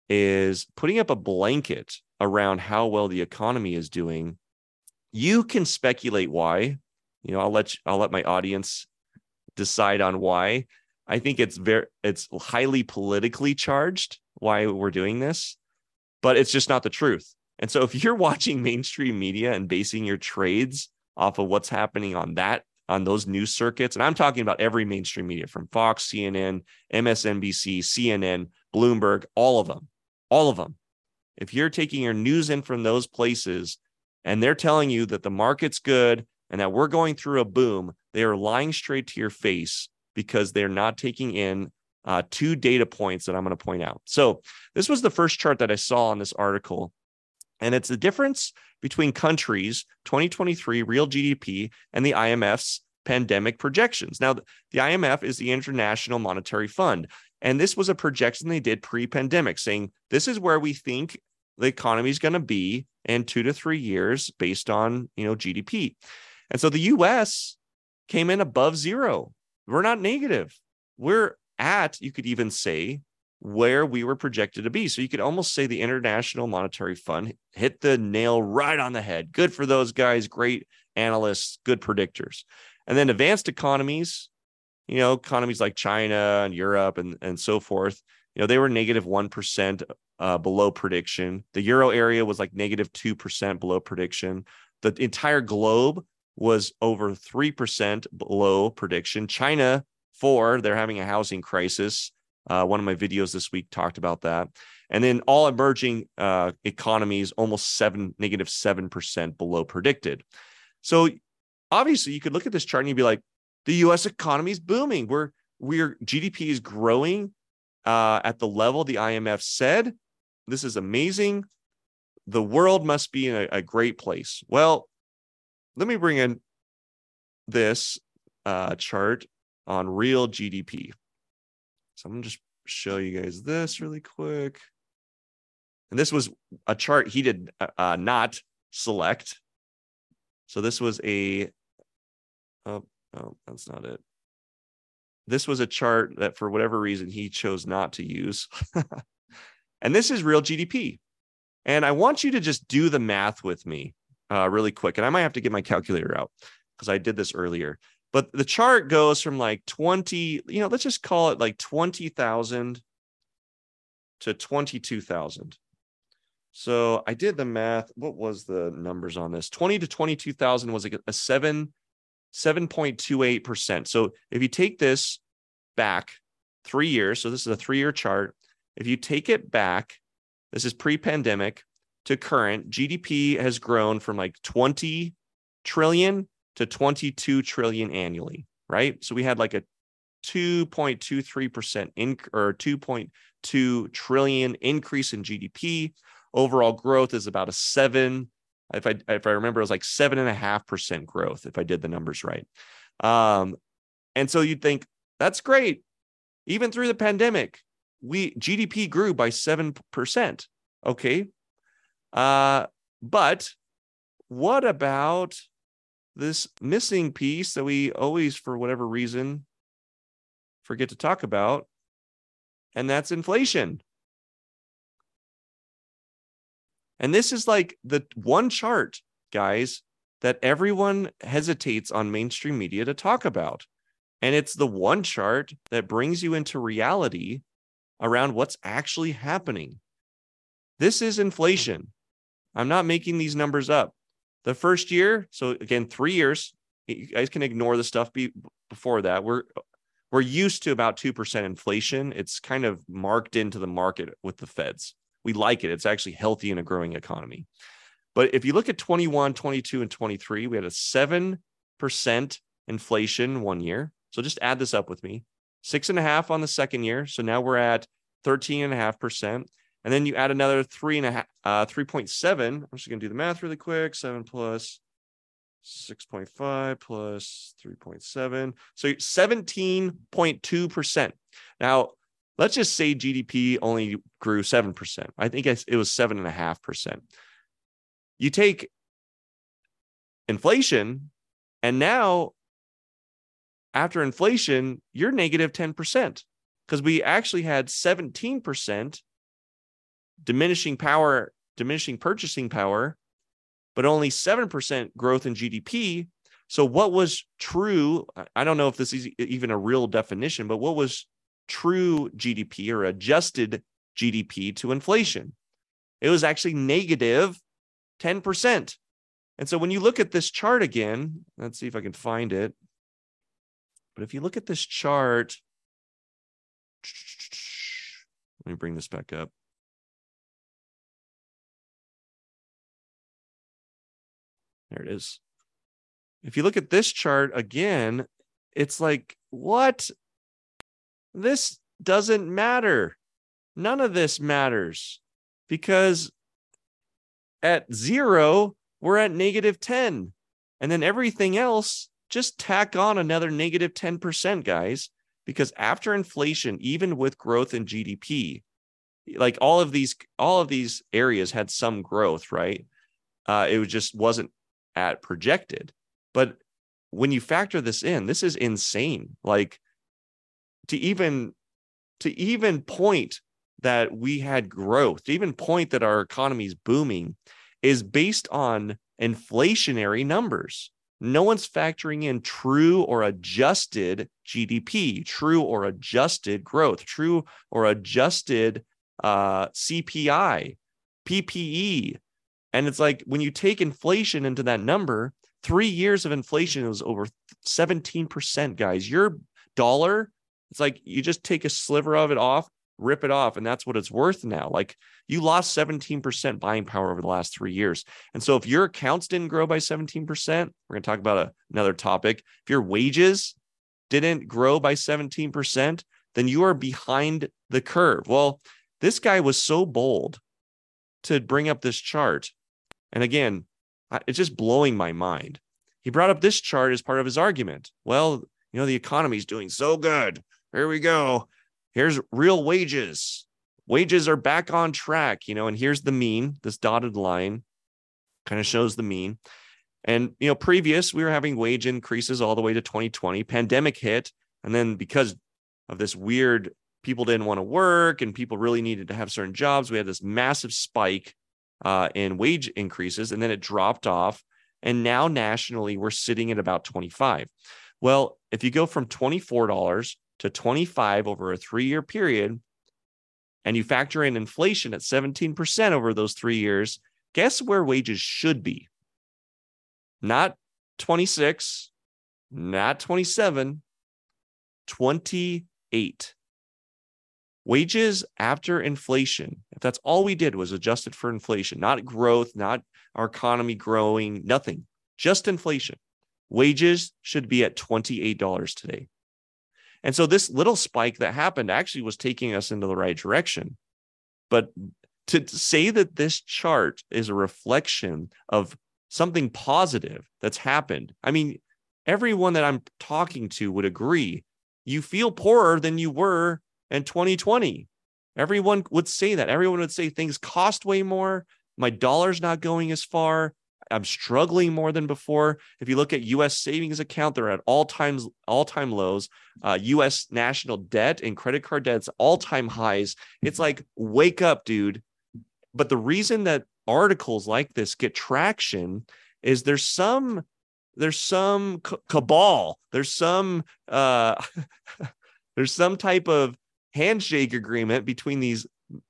is putting up a blanket around how well the economy is doing. You can speculate why. You know, I'll let you, I'll let my audience decide on why. I think it's very it's highly politically charged why we're doing this, but it's just not the truth. And so if you're *laughs* watching mainstream media and basing your trades off of what's happening on that on those news circuits, and I'm talking about every mainstream media from Fox, CNN, MSNBC, CNN, Bloomberg, all of them, all of them. If you're taking your news in from those places and they're telling you that the market's good and that we're going through a boom, they are lying straight to your face because they're not taking in uh, two data points that I'm going to point out. So, this was the first chart that I saw on this article. And it's the difference between countries' 2023 real GDP and the IMF's pandemic projections. Now, the IMF is the International Monetary Fund. And this was a projection they did pre pandemic, saying this is where we think the economy is going to be in two to three years based on you know GDP. And so the US came in above zero. We're not negative. We're at, you could even say, where we were projected to be. So you could almost say the International Monetary Fund hit the nail right on the head. Good for those guys, great analysts, good predictors. And then advanced economies, you know, economies like China and Europe and, and so forth, you know, they were negative 1 uh, below prediction. The euro area was like negative 2% below prediction. The entire globe was over 3% below prediction. China, four, they're having a housing crisis. Uh, one of my videos this week talked about that. And then all emerging uh, economies, almost seven, negative 7% below predicted. So obviously, you could look at this chart and you'd be like, the US economy is booming. We're, we're GDP is growing uh, at the level the IMF said. This is amazing. The world must be in a, a great place. Well, let me bring in this uh, chart on real GDP. So I'm to just show you guys this really quick. And this was a chart he did uh, uh not select. So this was a, oh, oh, that's not it. This was a chart that for whatever reason he chose not to use. *laughs* and this is real GDP. And I want you to just do the math with me uh, really quick. And I might have to get my calculator out because I did this earlier. But the chart goes from like 20, you know, let's just call it like 20,000 to 22,000. So I did the math. What was the numbers on this? 20 to 22,000 was like a 7 7.28%. So if you take this back 3 years, so this is a 3-year chart. If you take it back, this is pre-pandemic to current, GDP has grown from like 20 trillion to 22 trillion annually, right? So we had like a 2.23% in or 2.2 trillion increase in GDP. Overall growth is about a seven. If I if I remember, it was like seven and a half percent growth if I did the numbers right. Um, and so you'd think that's great. Even through the pandemic, we GDP grew by seven percent. Okay, uh, but what about this missing piece that we always, for whatever reason, forget to talk about, and that's inflation. And this is like the one chart, guys, that everyone hesitates on mainstream media to talk about. And it's the one chart that brings you into reality around what's actually happening. This is inflation. I'm not making these numbers up. The first year, so again, three years. You guys can ignore the stuff be, before that. We're we're used to about two percent inflation. It's kind of marked into the market with the Feds. We like it. It's actually healthy in a growing economy. But if you look at 21, 22, and 23, we had a 7% inflation one year. So just add this up with me. Six and a half on the second year. So now we're at 13 and a half percent. And then you add another three and a half, uh, 3.7. I'm just going to do the math really quick. Seven plus 6.5 plus 3.7. So 17.2%. Now, let's just say GDP only grew 7%. I think it was 7.5%. You take inflation, and now after inflation, you're negative 10% because we actually had 17% diminishing power, diminishing purchasing power, but only 7% growth in GDP. So, what was true? I don't know if this is even a real definition, but what was true GDP or adjusted GDP to inflation? It was actually negative 10%. And so, when you look at this chart again, let's see if I can find it. But if you look at this chart, let me bring this back up. There it is. If you look at this chart again, it's like, what? This doesn't matter. None of this matters because at zero, we're at negative 10. And then everything else, just tack on another negative 10%, guys, because after inflation, even with growth in GDP, like all of these, all of these areas had some growth, right? Uh, it was just wasn't at projected. But when you factor this in, this is insane. Like to even to even point that we had growth, to even point that our economy is booming, is based on inflationary numbers. No one's factoring in true or adjusted GDP, true or adjusted growth, true or adjusted uh, CPI, PPE, and it's like when you take inflation into that number, three years of inflation was over 17%, guys. Your dollar, it's like you just take a sliver of it off, rip it off, and that's what it's worth now. Like you lost 17% buying power over the last three years. And so if your accounts didn't grow by 17%, we're going to talk about a, another topic. If your wages didn't grow by 17%, then you are behind the curve. Well, this guy was so bold to bring up this chart and again, it's just blowing my mind. He brought up this chart as part of his argument. Well, you know, the economy is doing so good. Here we go. Here's real wages. Wages are back on track, you know, and here's the mean. This dotted line kind of shows the mean. And, you know, previous, we were having wage increases all the way to 2020. Pandemic hit. And then because of this weird, people didn't want to work and people really needed to have certain jobs, we had this massive spike uh, in wage increases, and then it dropped off. And now nationally, we're sitting at about 25. Well, if you go from $24 to 25 over a three year period, and you factor in inflation at 17% over those three years, guess where wages should be? Not 26, not 27, 28 wages after inflation if that's all we did was adjusted for inflation not growth not our economy growing nothing just inflation wages should be at $28 today and so this little spike that happened actually was taking us into the right direction but to say that this chart is a reflection of something positive that's happened i mean everyone that i'm talking to would agree you feel poorer than you were in 2020. Everyone would say that. Everyone would say things cost way more. My dollar's not going as far. I'm struggling more than before. If you look at U.S. savings account, they're at all times all time lows. Uh, U.S. national debt and credit card debts all time highs. It's like wake up, dude. But the reason that articles like this get traction is there's some there's some cabal. There's some uh, *laughs* there's some type of handshake agreement between these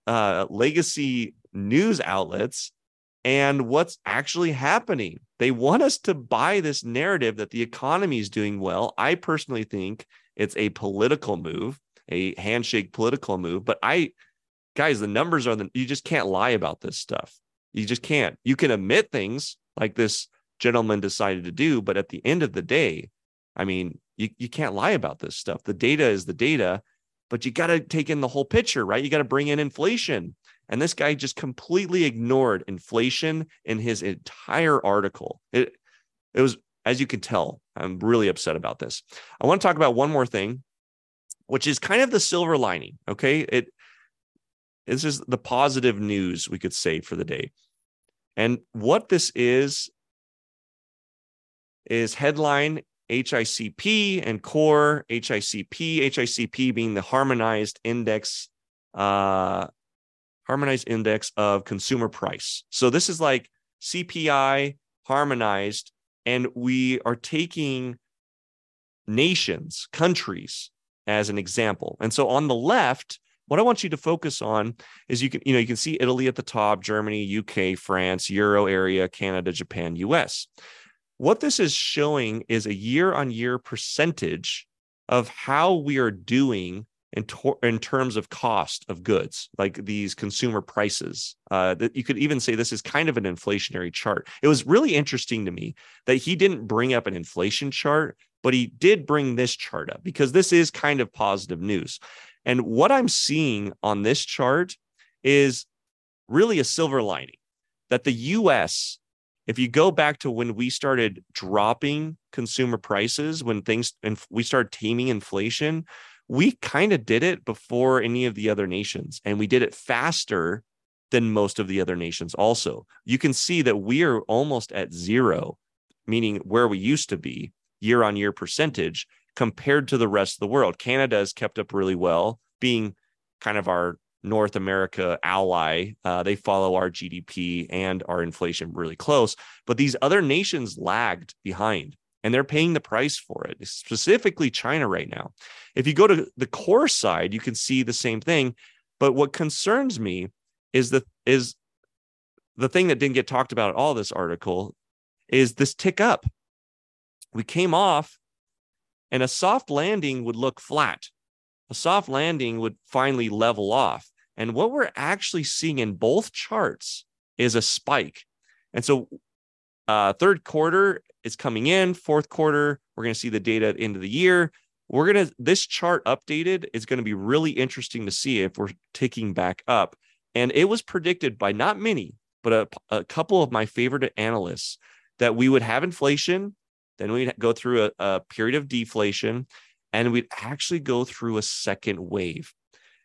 uh, legacy news outlets and what's actually happening. They want us to buy this narrative that the economy is doing well. I personally think it's a political move, a handshake political move. But I, guys, the numbers are the, you just can't lie about this stuff. You just can't. You can admit things like this gentleman decided to do, but at the end of the day, I mean, you, you can't lie about this stuff. The data is the data, but you got to take in the whole picture, right? You got to bring in inflation. And this guy just completely ignored inflation in his entire article. It, it was, as you can tell, I'm really upset about this. I want to talk about one more thing, which is kind of the silver lining. Okay. It, this is the positive news we could say for the day. And what this is, is headline HICP and core HICP, HICP being the harmonized index, uh, harmonized index of consumer price. So this is like CPI harmonized, and we are taking nations, countries as an example. And so on the left, what I want you to focus on is you can, you know, you can see Italy at the top, Germany, UK, France, Euro area, Canada, Japan, US. What this is showing is a year on year percentage of how we are doing in, to- in terms of cost of goods, like these consumer prices. Uh, that you could even say this is kind of an inflationary chart. It was really interesting to me that he didn't bring up an inflation chart, but he did bring this chart up because this is kind of positive news. And what I'm seeing on this chart is really a silver lining that the US if you go back to when we started dropping consumer prices, when things and we started taming inflation, we kind of did it before any of the other nations, and we did it faster than most of the other nations. Also, you can see that we are almost at zero, meaning where we used to be year on year percentage compared to the rest of the world. Canada has kept up really well, being kind of our North America ally. Uh, they follow our GDP and our inflation really close, but these other nations lagged behind and they're paying the price for it, specifically China right now. If you go to the core side, you can see the same thing. But what concerns me is the is the thing that didn't get talked about at all this article is this tick up. We came off and a soft landing would look flat. A soft landing would finally level off. And what we're actually seeing in both charts is a spike. And so, uh, third quarter is coming in, fourth quarter, we're going to see the data at the end of the year. We're going to, this chart updated is going to be really interesting to see if we're ticking back up. And it was predicted by not many, but a, a couple of my favorite analysts that we would have inflation, then we'd go through a, a period of deflation, and we'd actually go through a second wave.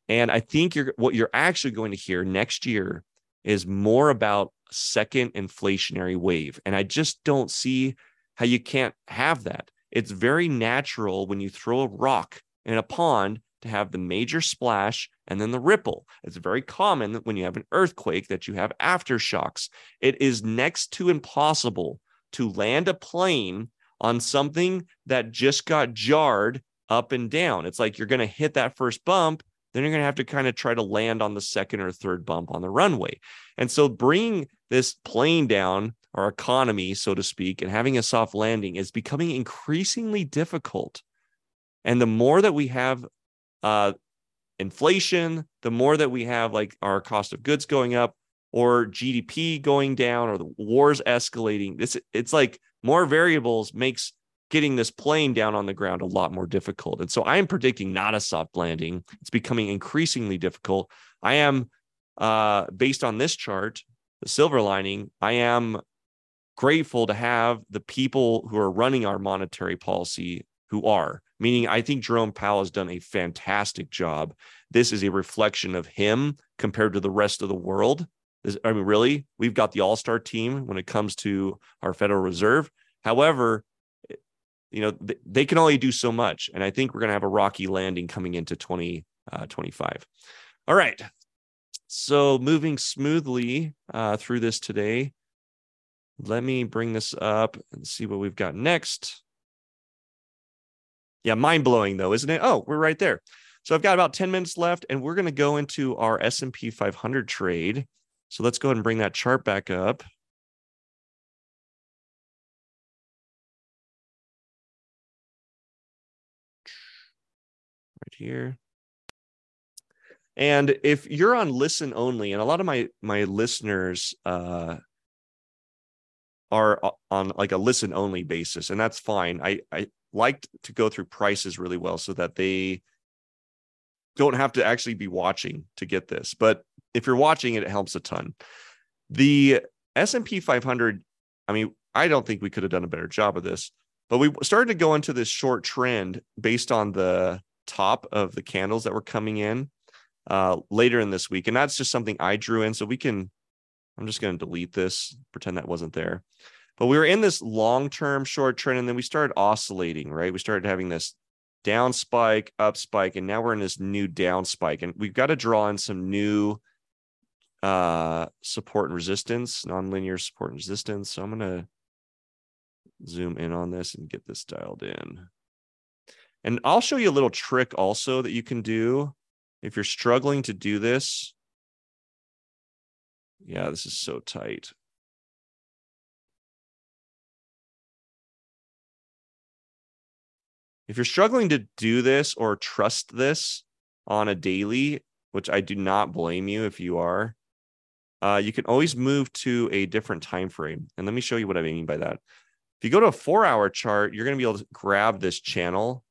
And I think you're what you're actually going to hear next year is more about second inflationary wave. And I just don't see how you can't have that. It's very natural when you throw a rock in a pond to have the major splash and then the ripple. It's very common when you have an earthquake that you have aftershocks. It is next to impossible to land a plane on something that just got jarred up and down. It's like you're going to hit that first bump then you're going to have to kind of try to land on the second or third bump on the runway. And so bringing this plane down, our economy, so to speak, and having a soft landing is becoming increasingly difficult. And the more that we have uh, inflation, the more that we have like our cost of goods going up or GDP going down or the wars escalating, this it's like more variables makes getting this plane down on the ground a lot more difficult. And so I am predicting not a soft landing. It's becoming increasingly difficult. I am, uh, based on this chart, the silver lining, I am grateful to have the people who are running our monetary policy who are, meaning I think Jerome Powell has done a fantastic job. This is a reflection of him compared to the rest of the world. I mean, really, we've got the all star team when it comes to our Federal Reserve. However, you know, th- they can only do so much. And I think we're going to have a rocky landing coming into 2025. Uh, All right. So moving smoothly uh, through this today, let me bring this up and see what we've got next. Yeah, mind blowing though, isn't it? Oh, we're right there. So I've got about 10 minutes left and we're going to go into our S&P 500 trade. So let's go ahead and bring that chart back up. Here. And if you're on listen only, and a lot of my my listeners uh, are on like a listen only basis, and that's fine. I I like to go through prices really well so that they don't have to actually be watching to get this. But if you're watching it, it helps a ton. The S&P 500, I mean, I don't think we could have done a better job of this, but we started to go into this short trend based on the top of the candles that were coming in uh, later in this week. And that's just something I drew in. So we can, I'm just going to delete this, pretend that wasn't there. But we were in this long term short trend, and then we started oscillating, right? We started having this down spike, up spike, and now we're in this new down spike. And we've got to draw in some new uh support and resistance, nonlinear support and resistance. So I'm gonna zoom in on this and get this dialed in. And I'll show you a little trick also that you can do if you're struggling to do this. Yeah, this is so tight. If you're struggling to do this or trust this on a daily, which I do not blame you if you are, uh, you can always move to a different time frame. And let me show you what I mean by that. If you go to a four hour chart, you're going to be able to grab this channel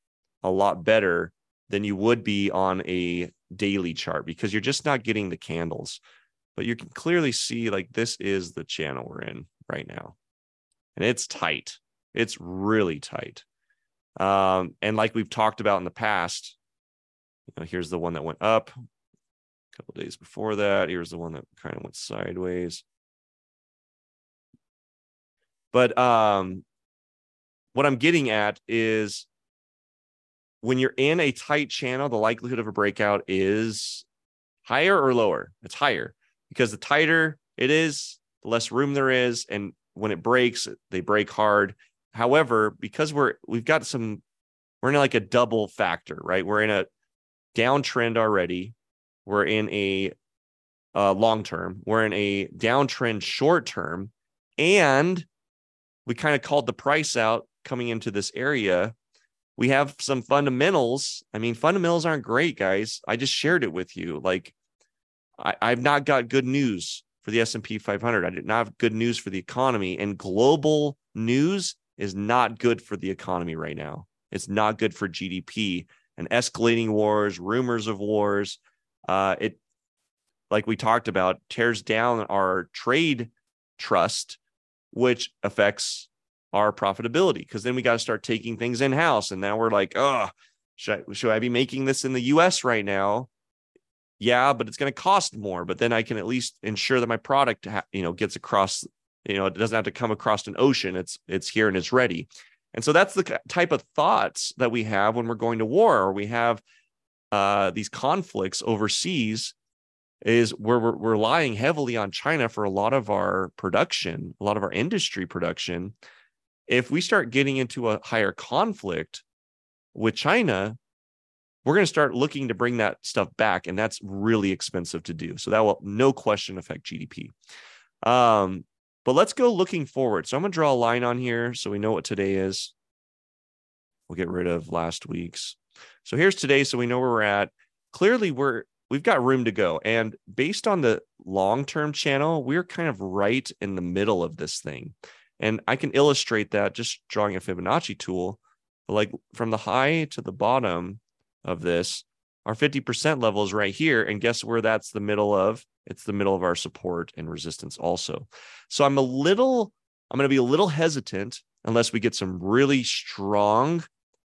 a lot better than you would be on a daily chart because you're just not getting the candles. But you can clearly see like this is the channel we're in right now. And it's tight. It's really tight. Um, and like we've talked about in the past, you know, here's the one that went up a couple days before that. Here's the one that kind of went sideways. But um, what I'm getting at is when you're in a tight channel, the likelihood of a breakout is higher or lower? It's higher because the tighter it is, the less room there is. And when it breaks, they break hard. However, because we're we've got some, we're in like a double factor, right? We're in a downtrend already. We're in a uh, long term. We're in a downtrend short term, and we kind of called the price out coming into this area. We have some fundamentals. I mean, fundamentals aren't great, guys. I just shared it with you. Like, I, I've not got good news for the S&P 500. I did not have good news for the economy and global news is not good for the economy right now. It's not good for GDP and escalating wars, rumors of wars. Uh, it, like we talked about, tears down our trade trust, which affects our profitability because then we got to start taking things in house. And now we're like, oh, should I, should I be making this in the US right now? Yeah, but it's going to cost more. But then I can at least ensure that my product, you know, gets across you know it doesn't have to come across an ocean it's it's here and it's ready and so that's the type of thoughts that we have when we're going to war or we have uh, these conflicts overseas is where we're, we're relying heavily on china for a lot of our production a lot of our industry production if we start getting into a higher conflict with china we're going to start looking to bring that stuff back and that's really expensive to do so that will no question affect gdp um, but let's go looking forward. So I'm going to draw a line on here so we know what today is. We'll get rid of last week's. So here's today so we know where we're at. Clearly we're we've got room to go and based on the long-term channel, we're kind of right in the middle of this thing. And I can illustrate that just drawing a Fibonacci tool. Like from the high to the bottom of this, our 50% level is right here. And guess where that's the middle of? It's the middle of our support and resistance also. So I'm a little, I'm going to be a little hesitant unless we get some really strong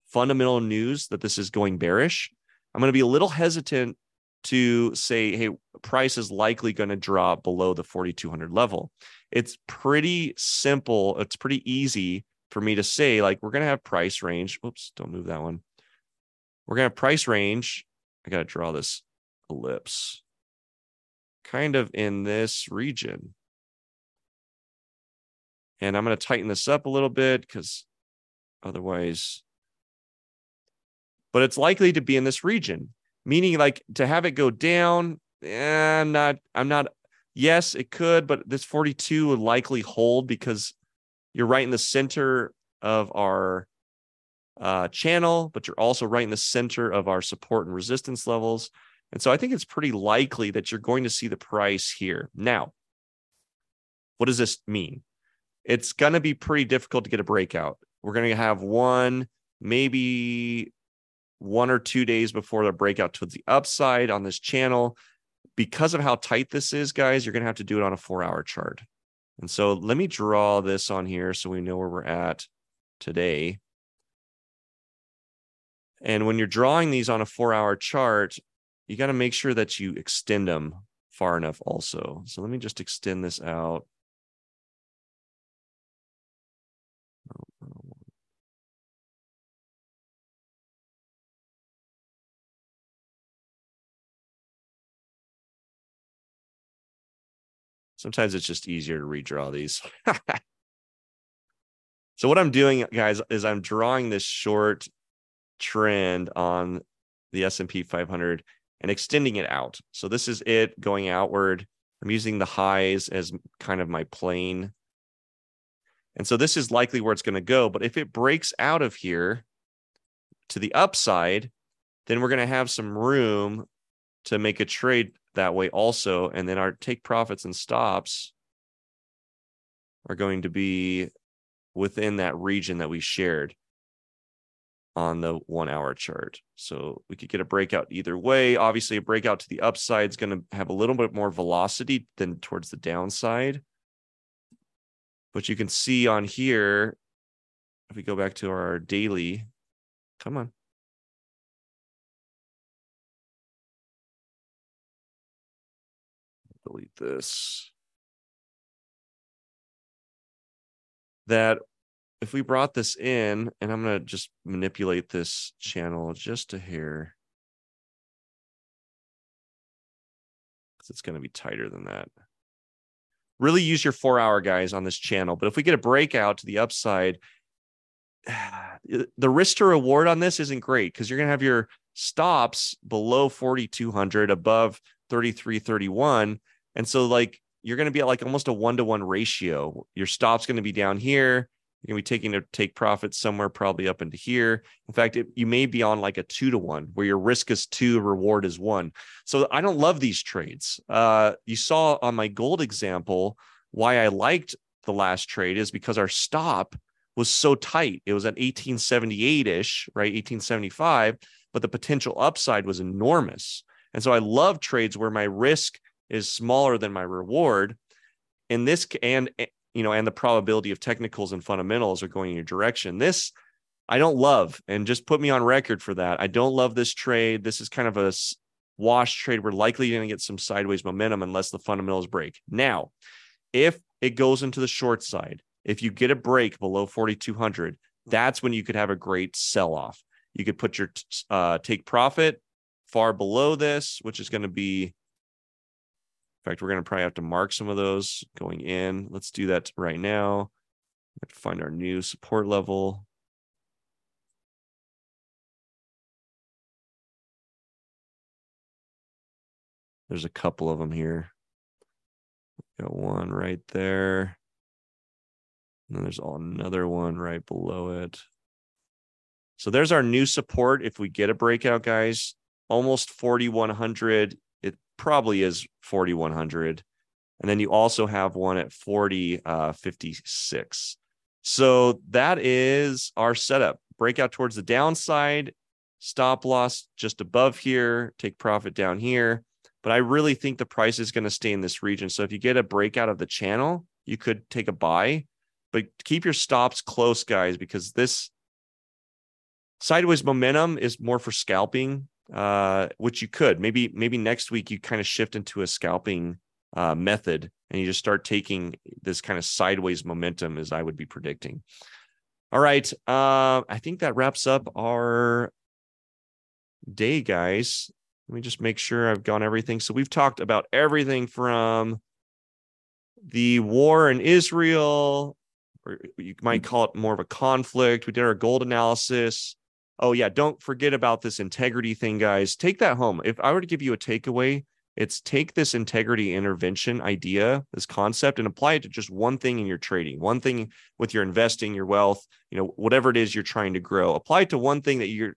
fundamental news that this is going bearish. I'm going to be a little hesitant to say, hey, price is likely going to drop below the 4,200 level. It's pretty simple. It's pretty easy for me to say, like, we're going to have price range. Oops, don't move that one. We're going to have price range I got to draw this ellipse kind of in this region. And I'm going to tighten this up a little bit because otherwise, but it's likely to be in this region, meaning like to have it go down. Eh, I'm not, I'm not, yes, it could, but this 42 would likely hold because you're right in the center of our uh, channel, but you're also right in the center of our support and resistance levels. And so I think it's pretty likely that you're going to see the price here. Now, what does this mean? It's going to be pretty difficult to get a breakout. We're going to have one, maybe one or two days before the breakout to the upside on this channel. Because of how tight this is, guys, you're going to have to do it on a four hour chart. And so let me draw this on here so we know where we're at today. And when you're drawing these on a four hour chart, you got to make sure that you extend them far enough also. So let me just extend this out. Sometimes it's just easier to redraw these. *laughs* so what I'm doing, guys, is I'm drawing this short trend on the S&P 500 and extending it out. So this is it going outward. I'm using the highs as kind of my plane. And so this is likely where it's going to go. But if it breaks out of here to the upside, then we're going to have some room to make a trade that way also. And then our take profits and stops are going to be within that region that we shared on the one hour chart. So we could get a breakout either way. Obviously, a breakout to the upside is going to have a little bit more velocity than towards the downside. But you can see on here, if we go back to our daily, come on. Delete this. That if we brought this in, and I'm going to just manipulate this channel just a hair, because it's going to be tighter than that. Really use your four hour guys on this channel. But if we get a breakout to the upside, *sighs* the risk to reward on this isn't great because you're going to have your stops below 4,200, above 3331. And so like you're going to be at like almost a one to one ratio. Your stop's going to be down here. You're going to be taking to take profits somewhere probably up into here. In fact, it, you may be on like a two to one where your risk is two, reward is one. So I don't love these trades. Uh, you saw on my gold example why I liked the last trade is because our stop was so tight. It was at 1878 ish, right? 1875, but the potential upside was enormous. And so I love trades where my risk is smaller than my reward. In this and eh, you know and the probability of technicals and fundamentals are going in your direction. This i don't love and just put me on record for that. I don't love this trade. This is kind of a wash trade. We're likely going to get some sideways momentum unless the fundamentals break. Now if it goes into the short side if you get a break below 4200 that's when you could have a great sell off you could put your uh, take profit far below this which is going to be in fact, we're going to probably have to mark some of those going in. Let's do that right now. find our new support level. There's a couple of them here. Got one right there. And then there's another one right below it. So there's our new support. If we get a breakout, guys, almost 4,100 probably is 4100 and then you also have one at 40 uh 56 so that is our setup. Breakout towards the downside stop loss just above here take profit down here. But i really think the price is going to stay in this region. So if you get a breakout of the channel you could take a buy. But keep your stops close guys because this sideways momentum is more for scalping uh, which you could maybe maybe next week you kind of shift into a scalping uh, method and you just start taking this kind of sideways momentum as I would be predicting. All right, uh, I think that wraps up our day, guys. Let me just make sure I've gone everything. So we've talked about everything from the war in Israel, or you might call it more of a conflict. We did our gold analysis oh yeah, don't forget about this integrity thing, guys. Take that home. If I were to give you a takeaway, it's take this integrity intervention idea, this concept, and apply it to just one thing in your trading, one thing with your investing, your wealth, you know, whatever it is you're trying to grow. Apply it to one thing that you're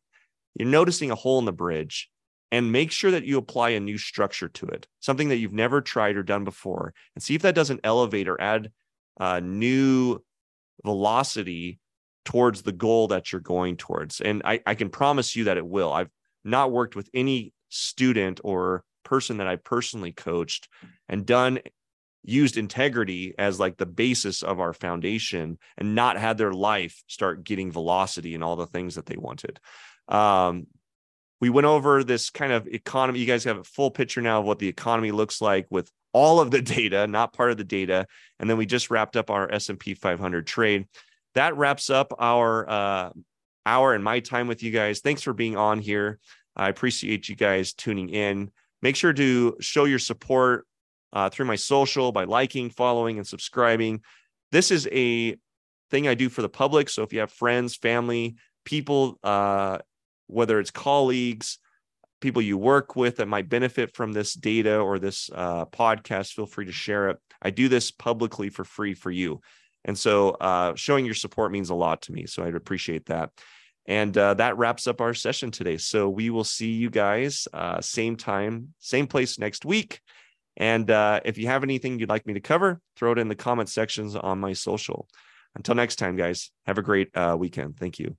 you're noticing a hole in the bridge and make sure that you apply a new structure to it, something that you've never tried or done before, and see if that doesn't elevate or add uh, new velocity towards the goal that you're going towards. And I, I can promise you that it will. I've not worked with any student or person that I personally coached and done used integrity as like the basis of our foundation and not had their life start getting velocity and all the things that they wanted. Um, we went over this kind of economy. You guys have a full picture now of what the economy looks like with all of the *laughs* data, not part of the data. And then we just wrapped up our S&P 500 trade. That wraps up our uh, hour and my time with you guys. Thanks for being on here. I appreciate you guys tuning in. Make sure to show your support uh, through my social by liking, following, and subscribing. This is a thing I do for the public. So if you have friends, family, people, uh, whether it's colleagues, people you work with that might benefit from this data or this uh, podcast, feel free to share it. I do this publicly for free for you. And so uh, showing your support means a lot to me. So I'd appreciate that. And uh, that wraps up our session today. So we will see you guys uh, same time, same place next week. And uh, if you have anything you'd like me to cover, throw it in the comment sections on my social. Until next time, guys, have a great uh, weekend. Thank you.